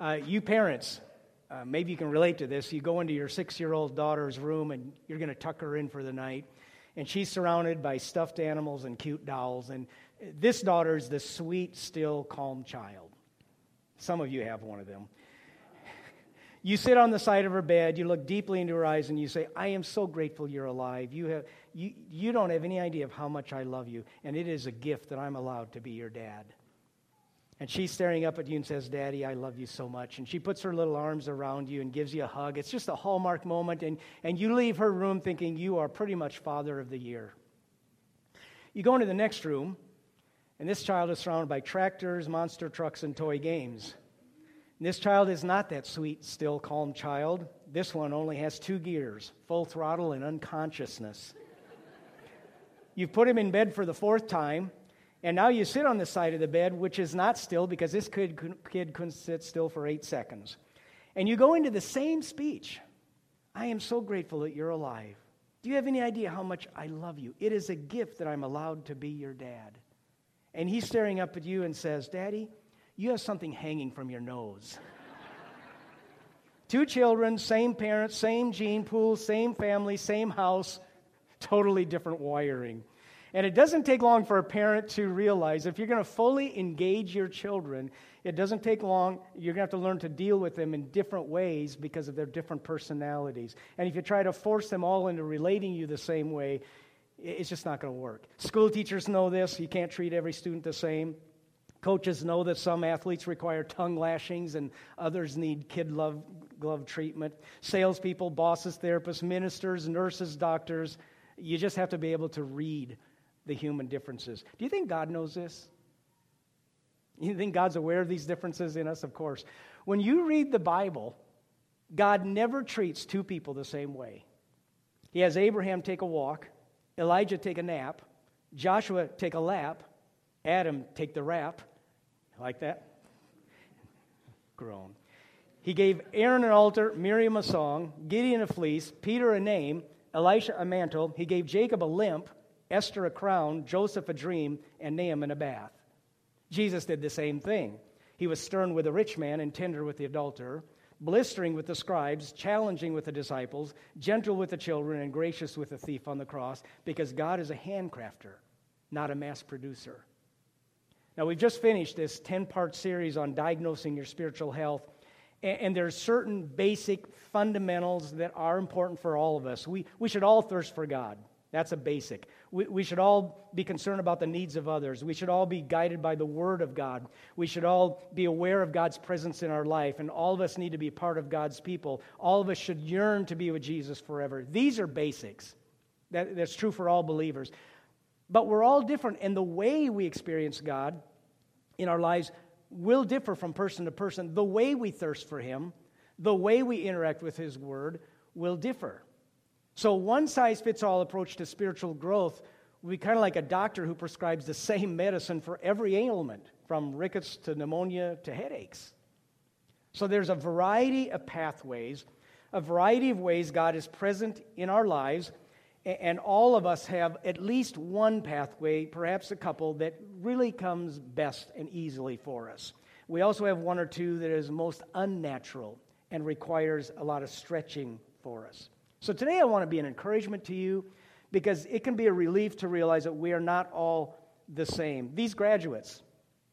Uh, you parents, uh, maybe you can relate to this. You go into your six year old daughter's room and you're going to tuck her in for the night, and she's surrounded by stuffed animals and cute dolls. And this daughter is the sweet, still, calm child. Some of you have one of them. You sit on the side of her bed, you look deeply into her eyes, and you say, I am so grateful you're alive. You, have, you, you don't have any idea of how much I love you, and it is a gift that I'm allowed to be your dad. And she's staring up at you and says, Daddy, I love you so much. And she puts her little arms around you and gives you a hug. It's just a hallmark moment, and, and you leave her room thinking you are pretty much father of the year. You go into the next room, and this child is surrounded by tractors, monster trucks, and toy games. And this child is not that sweet, still, calm child. This one only has two gears full throttle and unconsciousness. You've put him in bed for the fourth time, and now you sit on the side of the bed, which is not still because this kid, kid couldn't sit still for eight seconds. And you go into the same speech I am so grateful that you're alive. Do you have any idea how much I love you? It is a gift that I'm allowed to be your dad. And he's staring up at you and says, Daddy, you have something hanging from your nose. Two children, same parents, same gene pool, same family, same house, totally different wiring. And it doesn't take long for a parent to realize if you're going to fully engage your children, it doesn't take long. You're going to have to learn to deal with them in different ways because of their different personalities. And if you try to force them all into relating you the same way, it's just not going to work. School teachers know this. You can't treat every student the same. Coaches know that some athletes require tongue lashings and others need kid love glove treatment. Salespeople, bosses, therapists, ministers, nurses, doctors, you just have to be able to read the human differences. Do you think God knows this? You think God's aware of these differences in us? Of course. When you read the Bible, God never treats two people the same way. He has Abraham take a walk, Elijah take a nap, Joshua take a lap, Adam take the rap. Like that? Groan. He gave Aaron an altar, Miriam a song, Gideon a fleece, Peter a name, Elisha a mantle. He gave Jacob a limp, Esther a crown, Joseph a dream, and Naaman a bath. Jesus did the same thing. He was stern with the rich man and tender with the adulterer blistering with the scribes, challenging with the disciples, gentle with the children, and gracious with the thief on the cross, because God is a handcrafter, not a mass producer. Now, we've just finished this 10 part series on diagnosing your spiritual health, and, and there's certain basic fundamentals that are important for all of us. We, we should all thirst for God. That's a basic. We, we should all be concerned about the needs of others. We should all be guided by the Word of God. We should all be aware of God's presence in our life, and all of us need to be part of God's people. All of us should yearn to be with Jesus forever. These are basics. That, that's true for all believers. But we're all different, and the way we experience God in our lives will differ from person to person. The way we thirst for Him, the way we interact with His Word will differ. So, one size fits all approach to spiritual growth would be kind of like a doctor who prescribes the same medicine for every ailment, from rickets to pneumonia to headaches. So, there's a variety of pathways, a variety of ways God is present in our lives, and all of us have at least one pathway, perhaps a couple, that really comes best and easily for us. We also have one or two that is most unnatural and requires a lot of stretching for us. So today I want to be an encouragement to you because it can be a relief to realize that we are not all the same. These graduates,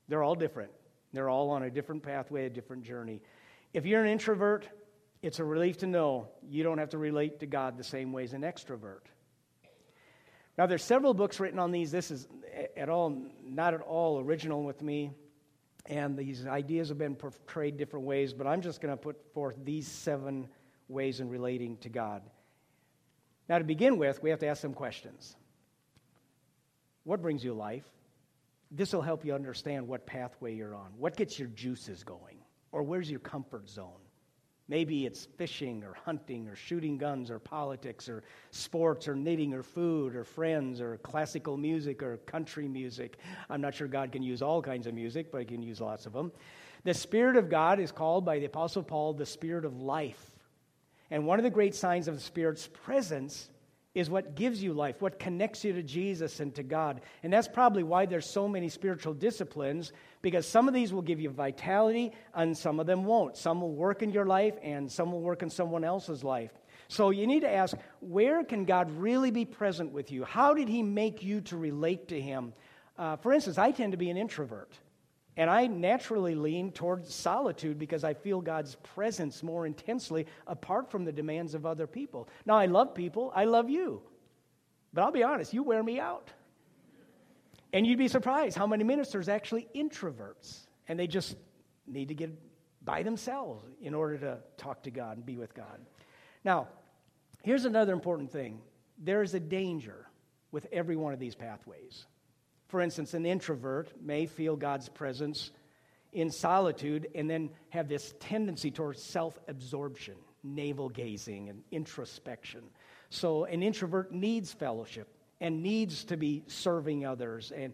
they're all different. They're all on a different pathway, a different journey. If you're an introvert, it's a relief to know you don't have to relate to God the same way as an extrovert. Now, there's several books written on these. This is at all not at all original with me, and these ideas have been portrayed different ways. But I'm just going to put forth these seven ways in relating to God. Now, to begin with, we have to ask some questions. What brings you life? This will help you understand what pathway you're on. What gets your juices going? Or where's your comfort zone? Maybe it's fishing or hunting or shooting guns or politics or sports or knitting or food or friends or classical music or country music. I'm not sure God can use all kinds of music, but He can use lots of them. The Spirit of God is called by the Apostle Paul the Spirit of life. And one of the great signs of the Spirit's presence is what gives you life, what connects you to Jesus and to God. And that's probably why there's so many spiritual disciplines, because some of these will give you vitality and some of them won't. Some will work in your life and some will work in someone else's life. So you need to ask, where can God really be present with you? How did He make you to relate to Him? Uh, for instance, I tend to be an introvert. And I naturally lean towards solitude because I feel God's presence more intensely apart from the demands of other people. Now, I love people, I love you. But I'll be honest, you wear me out. And you'd be surprised how many ministers actually introverts, and they just need to get by themselves in order to talk to God and be with God. Now, here's another important thing there is a danger with every one of these pathways. For instance, an introvert may feel God's presence in solitude and then have this tendency towards self absorption, navel gazing, and introspection. So, an introvert needs fellowship and needs to be serving others. And,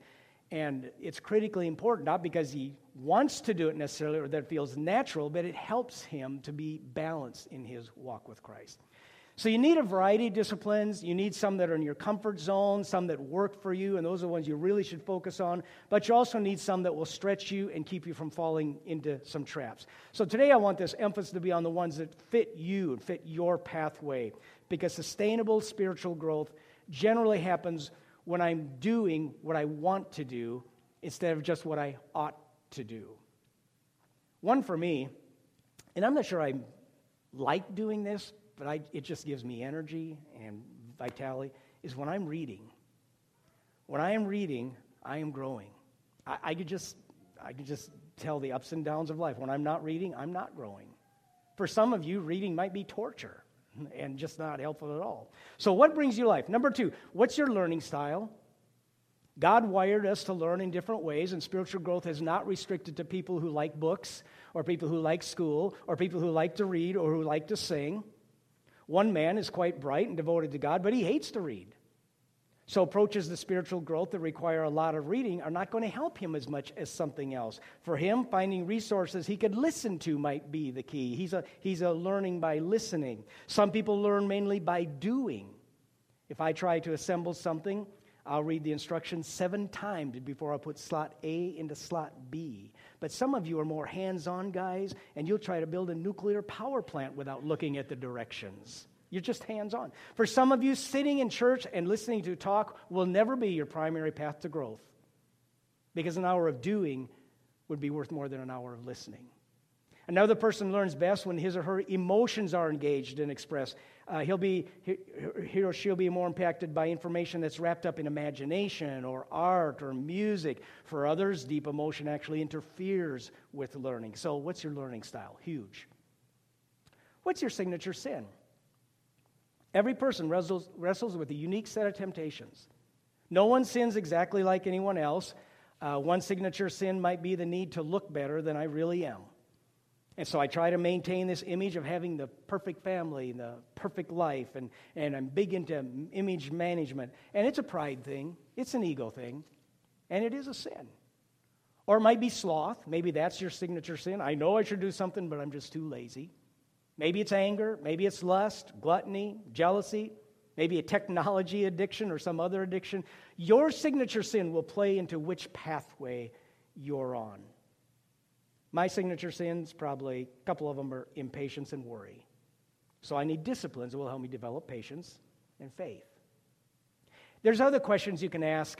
and it's critically important, not because he wants to do it necessarily or that it feels natural, but it helps him to be balanced in his walk with Christ. So you need a variety of disciplines. You need some that are in your comfort zone, some that work for you, and those are the ones you really should focus on. But you also need some that will stretch you and keep you from falling into some traps. So today I want this emphasis to be on the ones that fit you and fit your pathway, because sustainable spiritual growth generally happens when I'm doing what I want to do instead of just what I ought to do. One for me, and I'm not sure I like doing this, but I, it just gives me energy and vitality, is when I'm reading. When I am reading, I am growing. I, I could just I could just tell the ups and downs of life. When I'm not reading, I'm not growing. For some of you, reading might be torture and just not helpful at all. So, what brings you life? Number two, what's your learning style? God wired us to learn in different ways, and spiritual growth is not restricted to people who like books, or people who like school, or people who like to read, or who like to sing. One man is quite bright and devoted to God, but he hates to read. So, approaches to spiritual growth that require a lot of reading are not going to help him as much as something else. For him, finding resources he could listen to might be the key. He's a, he's a learning by listening. Some people learn mainly by doing. If I try to assemble something, I'll read the instructions seven times before I put slot A into slot B. But some of you are more hands on guys, and you'll try to build a nuclear power plant without looking at the directions. You're just hands on. For some of you, sitting in church and listening to talk will never be your primary path to growth because an hour of doing would be worth more than an hour of listening. Another person learns best when his or her emotions are engaged and expressed. Uh, he'll be, he, he or she'll be more impacted by information that's wrapped up in imagination or art or music. For others, deep emotion actually interferes with learning. So, what's your learning style? Huge. What's your signature sin? Every person wrestles, wrestles with a unique set of temptations. No one sins exactly like anyone else. Uh, one signature sin might be the need to look better than I really am. And so I try to maintain this image of having the perfect family, the perfect life, and, and I'm big into image management. And it's a pride thing, it's an ego thing, and it is a sin. Or it might be sloth. Maybe that's your signature sin. I know I should do something, but I'm just too lazy. Maybe it's anger, maybe it's lust, gluttony, jealousy, maybe a technology addiction or some other addiction. Your signature sin will play into which pathway you're on. My signature sins, probably a couple of them are impatience and worry. So I need disciplines that will help me develop patience and faith. There's other questions you can ask.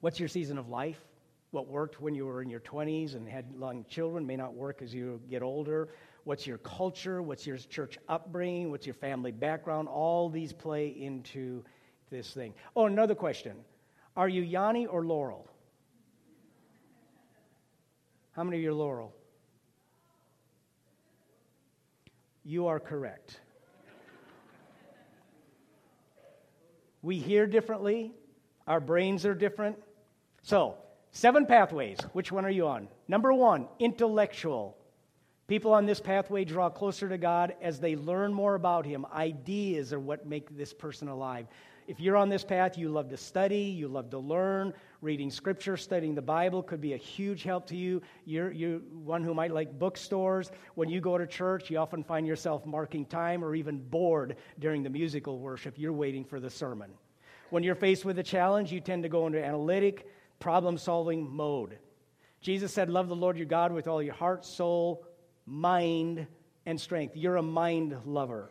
What's your season of life? What worked when you were in your 20s and had young children may not work as you get older. What's your culture? What's your church upbringing? What's your family background? All these play into this thing. Oh, another question Are you Yanni or Laurel? How many of you are Laurel? You are correct. We hear differently, our brains are different. So, seven pathways. Which one are you on? Number one, intellectual. People on this pathway draw closer to God as they learn more about Him. Ideas are what make this person alive. If you're on this path, you love to study, you love to learn. Reading scripture, studying the Bible could be a huge help to you. You're, you're one who might like bookstores. When you go to church, you often find yourself marking time or even bored during the musical worship. You're waiting for the sermon. When you're faced with a challenge, you tend to go into analytic, problem solving mode. Jesus said, Love the Lord your God with all your heart, soul, mind, and strength. You're a mind lover.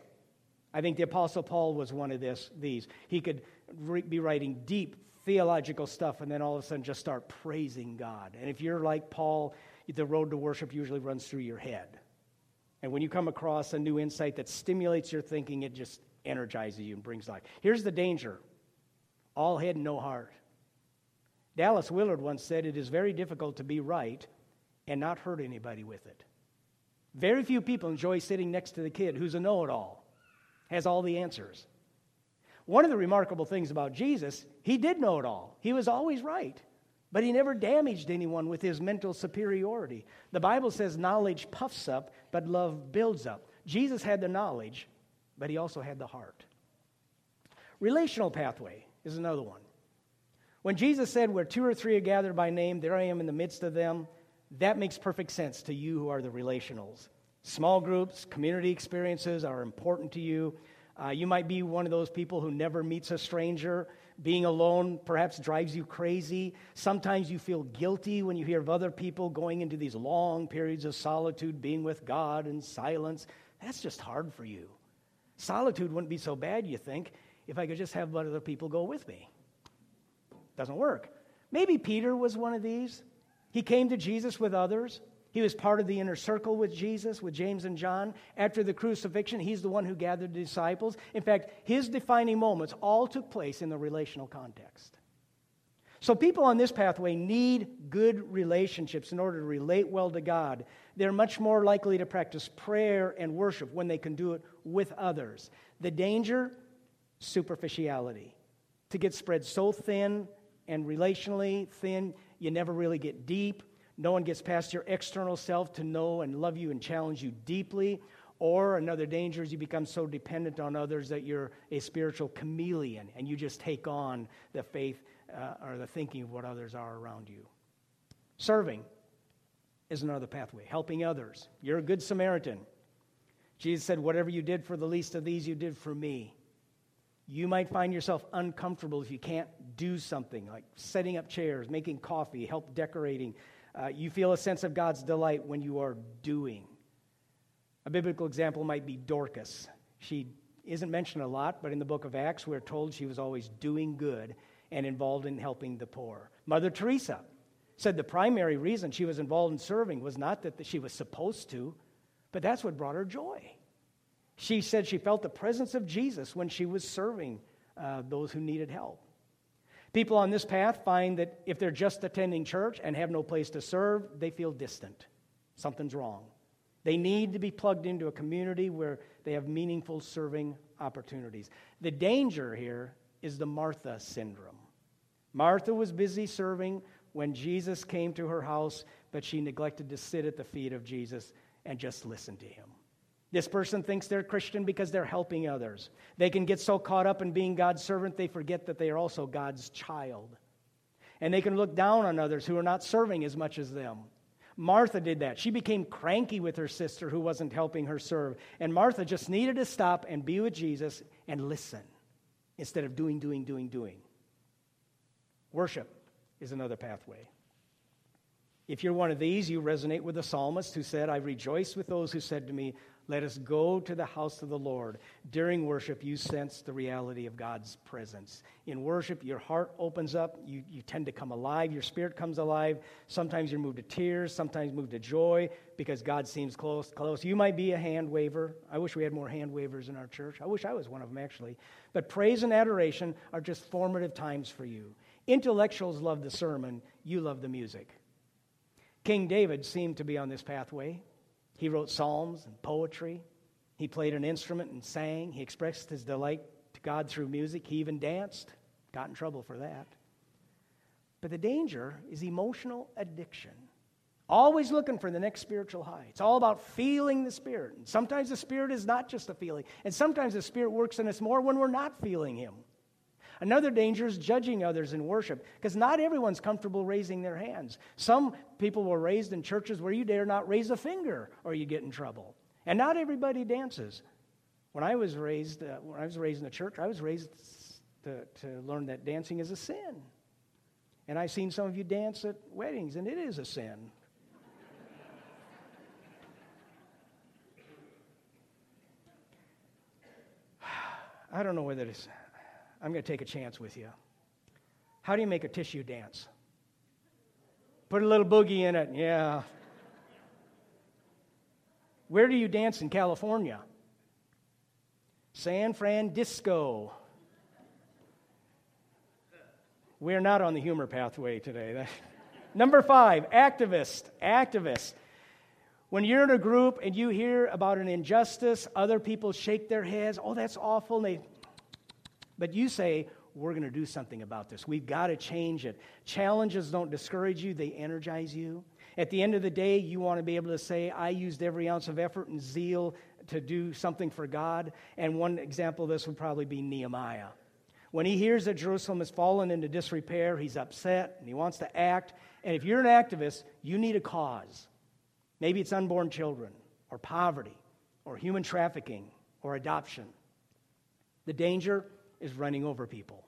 I think the Apostle Paul was one of this, these. He could re- be writing deep theological stuff and then all of a sudden just start praising God. And if you're like Paul, the road to worship usually runs through your head. And when you come across a new insight that stimulates your thinking, it just energizes you and brings life. Here's the danger all head, and no heart. Dallas Willard once said, It is very difficult to be right and not hurt anybody with it. Very few people enjoy sitting next to the kid who's a know it all has all the answers. One of the remarkable things about Jesus, he did know it all. He was always right, but he never damaged anyone with his mental superiority. The Bible says knowledge puffs up, but love builds up. Jesus had the knowledge, but he also had the heart. Relational pathway is another one. When Jesus said, Where two or three are gathered by name, there I am in the midst of them, that makes perfect sense to you who are the relationals. Small groups, community experiences are important to you. Uh, you might be one of those people who never meets a stranger. Being alone perhaps drives you crazy. Sometimes you feel guilty when you hear of other people going into these long periods of solitude, being with God in silence. That's just hard for you. Solitude wouldn't be so bad, you think, if I could just have other people go with me. Doesn't work. Maybe Peter was one of these. He came to Jesus with others. He was part of the inner circle with Jesus, with James and John. After the crucifixion, he's the one who gathered the disciples. In fact, his defining moments all took place in the relational context. So, people on this pathway need good relationships in order to relate well to God. They're much more likely to practice prayer and worship when they can do it with others. The danger superficiality. To get spread so thin and relationally thin, you never really get deep. No one gets past your external self to know and love you and challenge you deeply. Or another danger is you become so dependent on others that you're a spiritual chameleon and you just take on the faith uh, or the thinking of what others are around you. Serving is another pathway, helping others. You're a good Samaritan. Jesus said, Whatever you did for the least of these, you did for me. You might find yourself uncomfortable if you can't do something like setting up chairs, making coffee, help decorating, uh, you feel a sense of God's delight when you are doing. A biblical example might be Dorcas. She isn't mentioned a lot, but in the book of Acts, we're told she was always doing good and involved in helping the poor. Mother Teresa said the primary reason she was involved in serving was not that she was supposed to, but that's what brought her joy. She said she felt the presence of Jesus when she was serving uh, those who needed help. People on this path find that if they're just attending church and have no place to serve, they feel distant. Something's wrong. They need to be plugged into a community where they have meaningful serving opportunities. The danger here is the Martha syndrome. Martha was busy serving when Jesus came to her house, but she neglected to sit at the feet of Jesus and just listen to him. This person thinks they're Christian because they're helping others. They can get so caught up in being God's servant, they forget that they are also God's child. And they can look down on others who are not serving as much as them. Martha did that. She became cranky with her sister who wasn't helping her serve. And Martha just needed to stop and be with Jesus and listen instead of doing, doing, doing, doing. Worship is another pathway. If you're one of these, you resonate with the psalmist who said, I rejoice with those who said to me, let us go to the house of the Lord. During worship, you sense the reality of God's presence. In worship, your heart opens up. You, you tend to come alive. Your spirit comes alive. Sometimes you're moved to tears. Sometimes moved to joy because God seems close. Close. You might be a hand waver. I wish we had more hand wavers in our church. I wish I was one of them, actually. But praise and adoration are just formative times for you. Intellectuals love the sermon. You love the music. King David seemed to be on this pathway. He wrote psalms and poetry. He played an instrument and sang. He expressed his delight to God through music. He even danced. Got in trouble for that. But the danger is emotional addiction. Always looking for the next spiritual high. It's all about feeling the Spirit. And sometimes the Spirit is not just a feeling, and sometimes the Spirit works in us more when we're not feeling Him. Another danger is judging others in worship, because not everyone's comfortable raising their hands. Some people were raised in churches where you dare not raise a finger or you get in trouble. And not everybody dances. When I was raised, uh, when I was raised in the church, I was raised to, to learn that dancing is a sin. And I've seen some of you dance at weddings, and it is a sin. I don't know whether it's, I'm going to take a chance with you. How do you make a tissue dance? Put a little boogie in it, yeah. Where do you dance in California? San Francisco. We're not on the humor pathway today. Number five, activist. Activist. When you're in a group and you hear about an injustice, other people shake their heads, oh, that's awful. They, but you say, we're going to do something about this. We've got to change it. Challenges don't discourage you, they energize you. At the end of the day, you want to be able to say, I used every ounce of effort and zeal to do something for God. And one example of this would probably be Nehemiah. When he hears that Jerusalem has fallen into disrepair, he's upset and he wants to act. And if you're an activist, you need a cause. Maybe it's unborn children, or poverty, or human trafficking, or adoption. The danger is running over people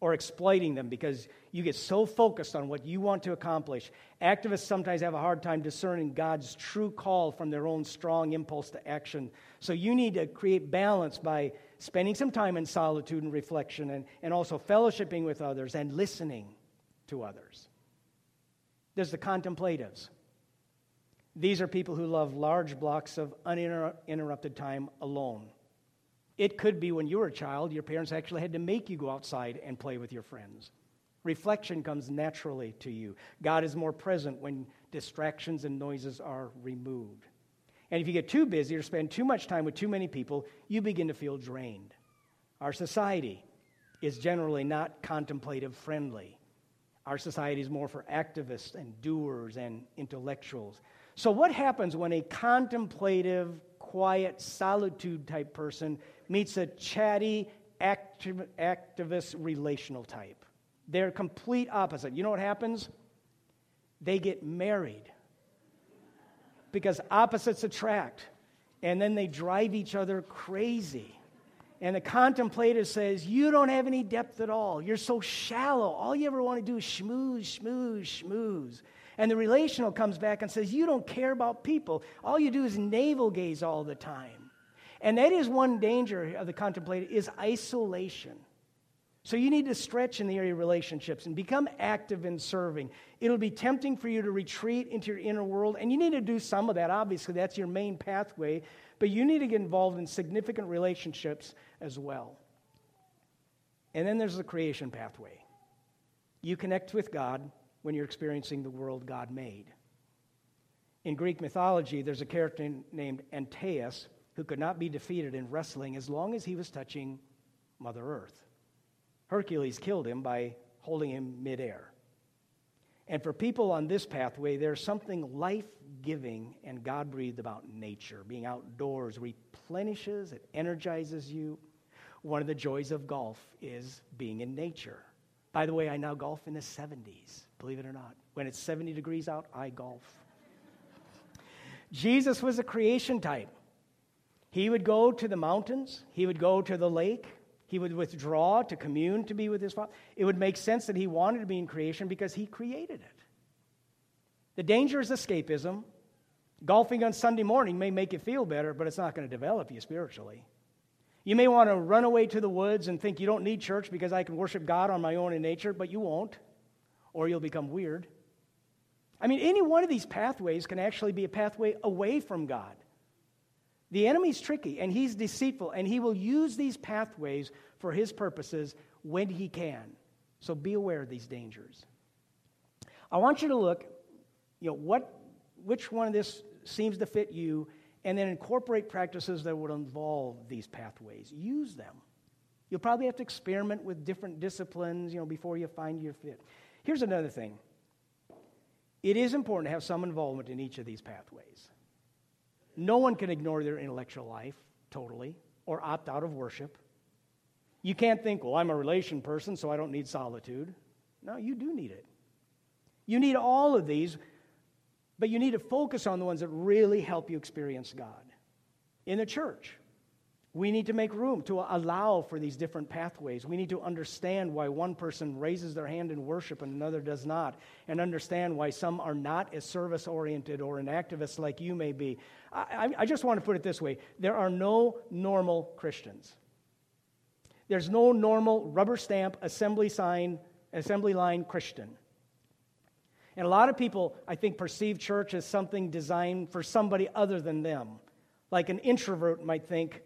or exploiting them because you get so focused on what you want to accomplish. Activists sometimes have a hard time discerning God's true call from their own strong impulse to action. So you need to create balance by spending some time in solitude and reflection and, and also fellowshipping with others and listening to others. There's the contemplatives. These are people who love large blocks of uninterrupted time alone. It could be when you were a child, your parents actually had to make you go outside and play with your friends. Reflection comes naturally to you. God is more present when distractions and noises are removed. And if you get too busy or spend too much time with too many people, you begin to feel drained. Our society is generally not contemplative friendly. Our society is more for activists and doers and intellectuals. So, what happens when a contemplative, quiet, solitude type person meets a chatty, activ- activist, relational type? They're complete opposite. You know what happens? They get married because opposites attract, and then they drive each other crazy. And the contemplative says, You don't have any depth at all. You're so shallow. All you ever want to do is schmooze, schmooze, schmooze. And the relational comes back and says, You don't care about people. All you do is navel gaze all the time. And that is one danger of the contemplative is isolation. So you need to stretch in the area of relationships and become active in serving. It'll be tempting for you to retreat into your inner world, and you need to do some of that. Obviously, that's your main pathway, but you need to get involved in significant relationships as well. And then there's the creation pathway. You connect with God when you're experiencing the world God made. In Greek mythology, there's a character named Antaeus who could not be defeated in wrestling as long as he was touching Mother Earth. Hercules killed him by holding him midair. And for people on this pathway, there's something life giving and God breathed about nature. Being outdoors replenishes, it energizes you. One of the joys of golf is being in nature. By the way, I now golf in the 70s, believe it or not. When it's 70 degrees out, I golf. Jesus was a creation type. He would go to the mountains, he would go to the lake, he would withdraw to commune to be with his Father. It would make sense that he wanted to be in creation because he created it. The danger is escapism. Golfing on Sunday morning may make you feel better, but it's not going to develop you spiritually. You may want to run away to the woods and think you don't need church because I can worship God on my own in nature, but you won't, or you'll become weird. I mean, any one of these pathways can actually be a pathway away from God. The enemy's tricky and he's deceitful, and he will use these pathways for his purposes when he can. So be aware of these dangers. I want you to look, you know, what, which one of this seems to fit you and then incorporate practices that would involve these pathways. Use them. You'll probably have to experiment with different disciplines, you know, before you find your fit. Here's another thing. It is important to have some involvement in each of these pathways. No one can ignore their intellectual life totally or opt out of worship. You can't think, well, I'm a relation person, so I don't need solitude. No, you do need it. You need all of these, but you need to focus on the ones that really help you experience God. In the church, we need to make room to allow for these different pathways. We need to understand why one person raises their hand in worship and another does not, and understand why some are not as service oriented or an activist like you may be. I, I, just want to put it this way there are no normal Christians. There's no normal rubber stamp assembly sign, assembly line Christian. And a lot of people, I think, perceive church as something designed for somebody other than them. Like an introvert might think,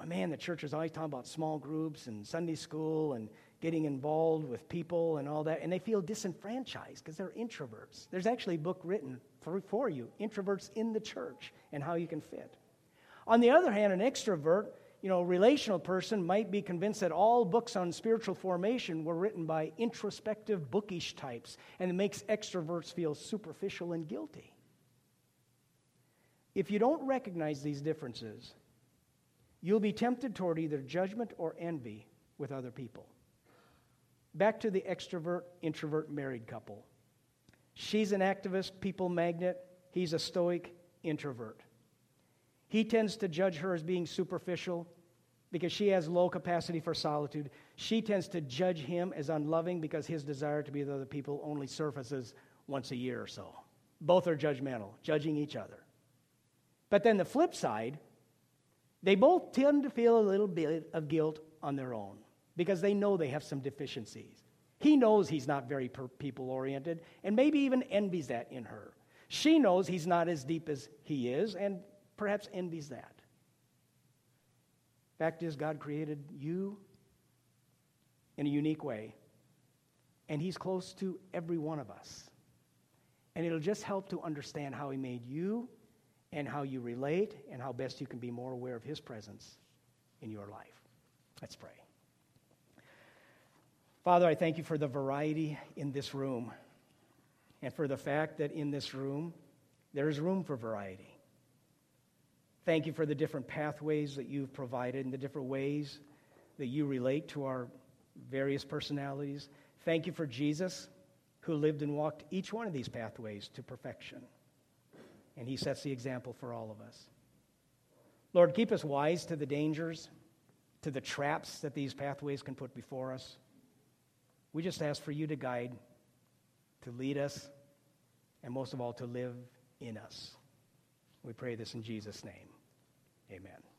oh man, the church is always talking about small groups and Sunday school and getting involved with people and all that. And they feel disenfranchised because they're introverts. There's actually a book written for, for you, Introverts in the Church, and how you can fit. On the other hand, an extrovert you know, relational person might be convinced that all books on spiritual formation were written by introspective, bookish types, and it makes extroverts feel superficial and guilty. If you don't recognize these differences, you'll be tempted toward either judgment or envy with other people. Back to the extrovert introvert married couple. She's an activist, people magnet. He's a stoic introvert. He tends to judge her as being superficial because she has low capacity for solitude. She tends to judge him as unloving because his desire to be with other people only surfaces once a year or so. Both are judgmental, judging each other. But then the flip side, they both tend to feel a little bit of guilt on their own because they know they have some deficiencies. He knows he's not very people oriented and maybe even envies that in her. She knows he's not as deep as he is and perhaps envies that. Fact is, God created you in a unique way, and He's close to every one of us. And it'll just help to understand how He made you and how you relate and how best you can be more aware of His presence in your life. Let's pray. Father, I thank you for the variety in this room and for the fact that in this room there is room for variety. Thank you for the different pathways that you've provided and the different ways that you relate to our various personalities. Thank you for Jesus, who lived and walked each one of these pathways to perfection. And he sets the example for all of us. Lord, keep us wise to the dangers, to the traps that these pathways can put before us. We just ask for you to guide, to lead us, and most of all, to live in us. We pray this in Jesus' name. Amen.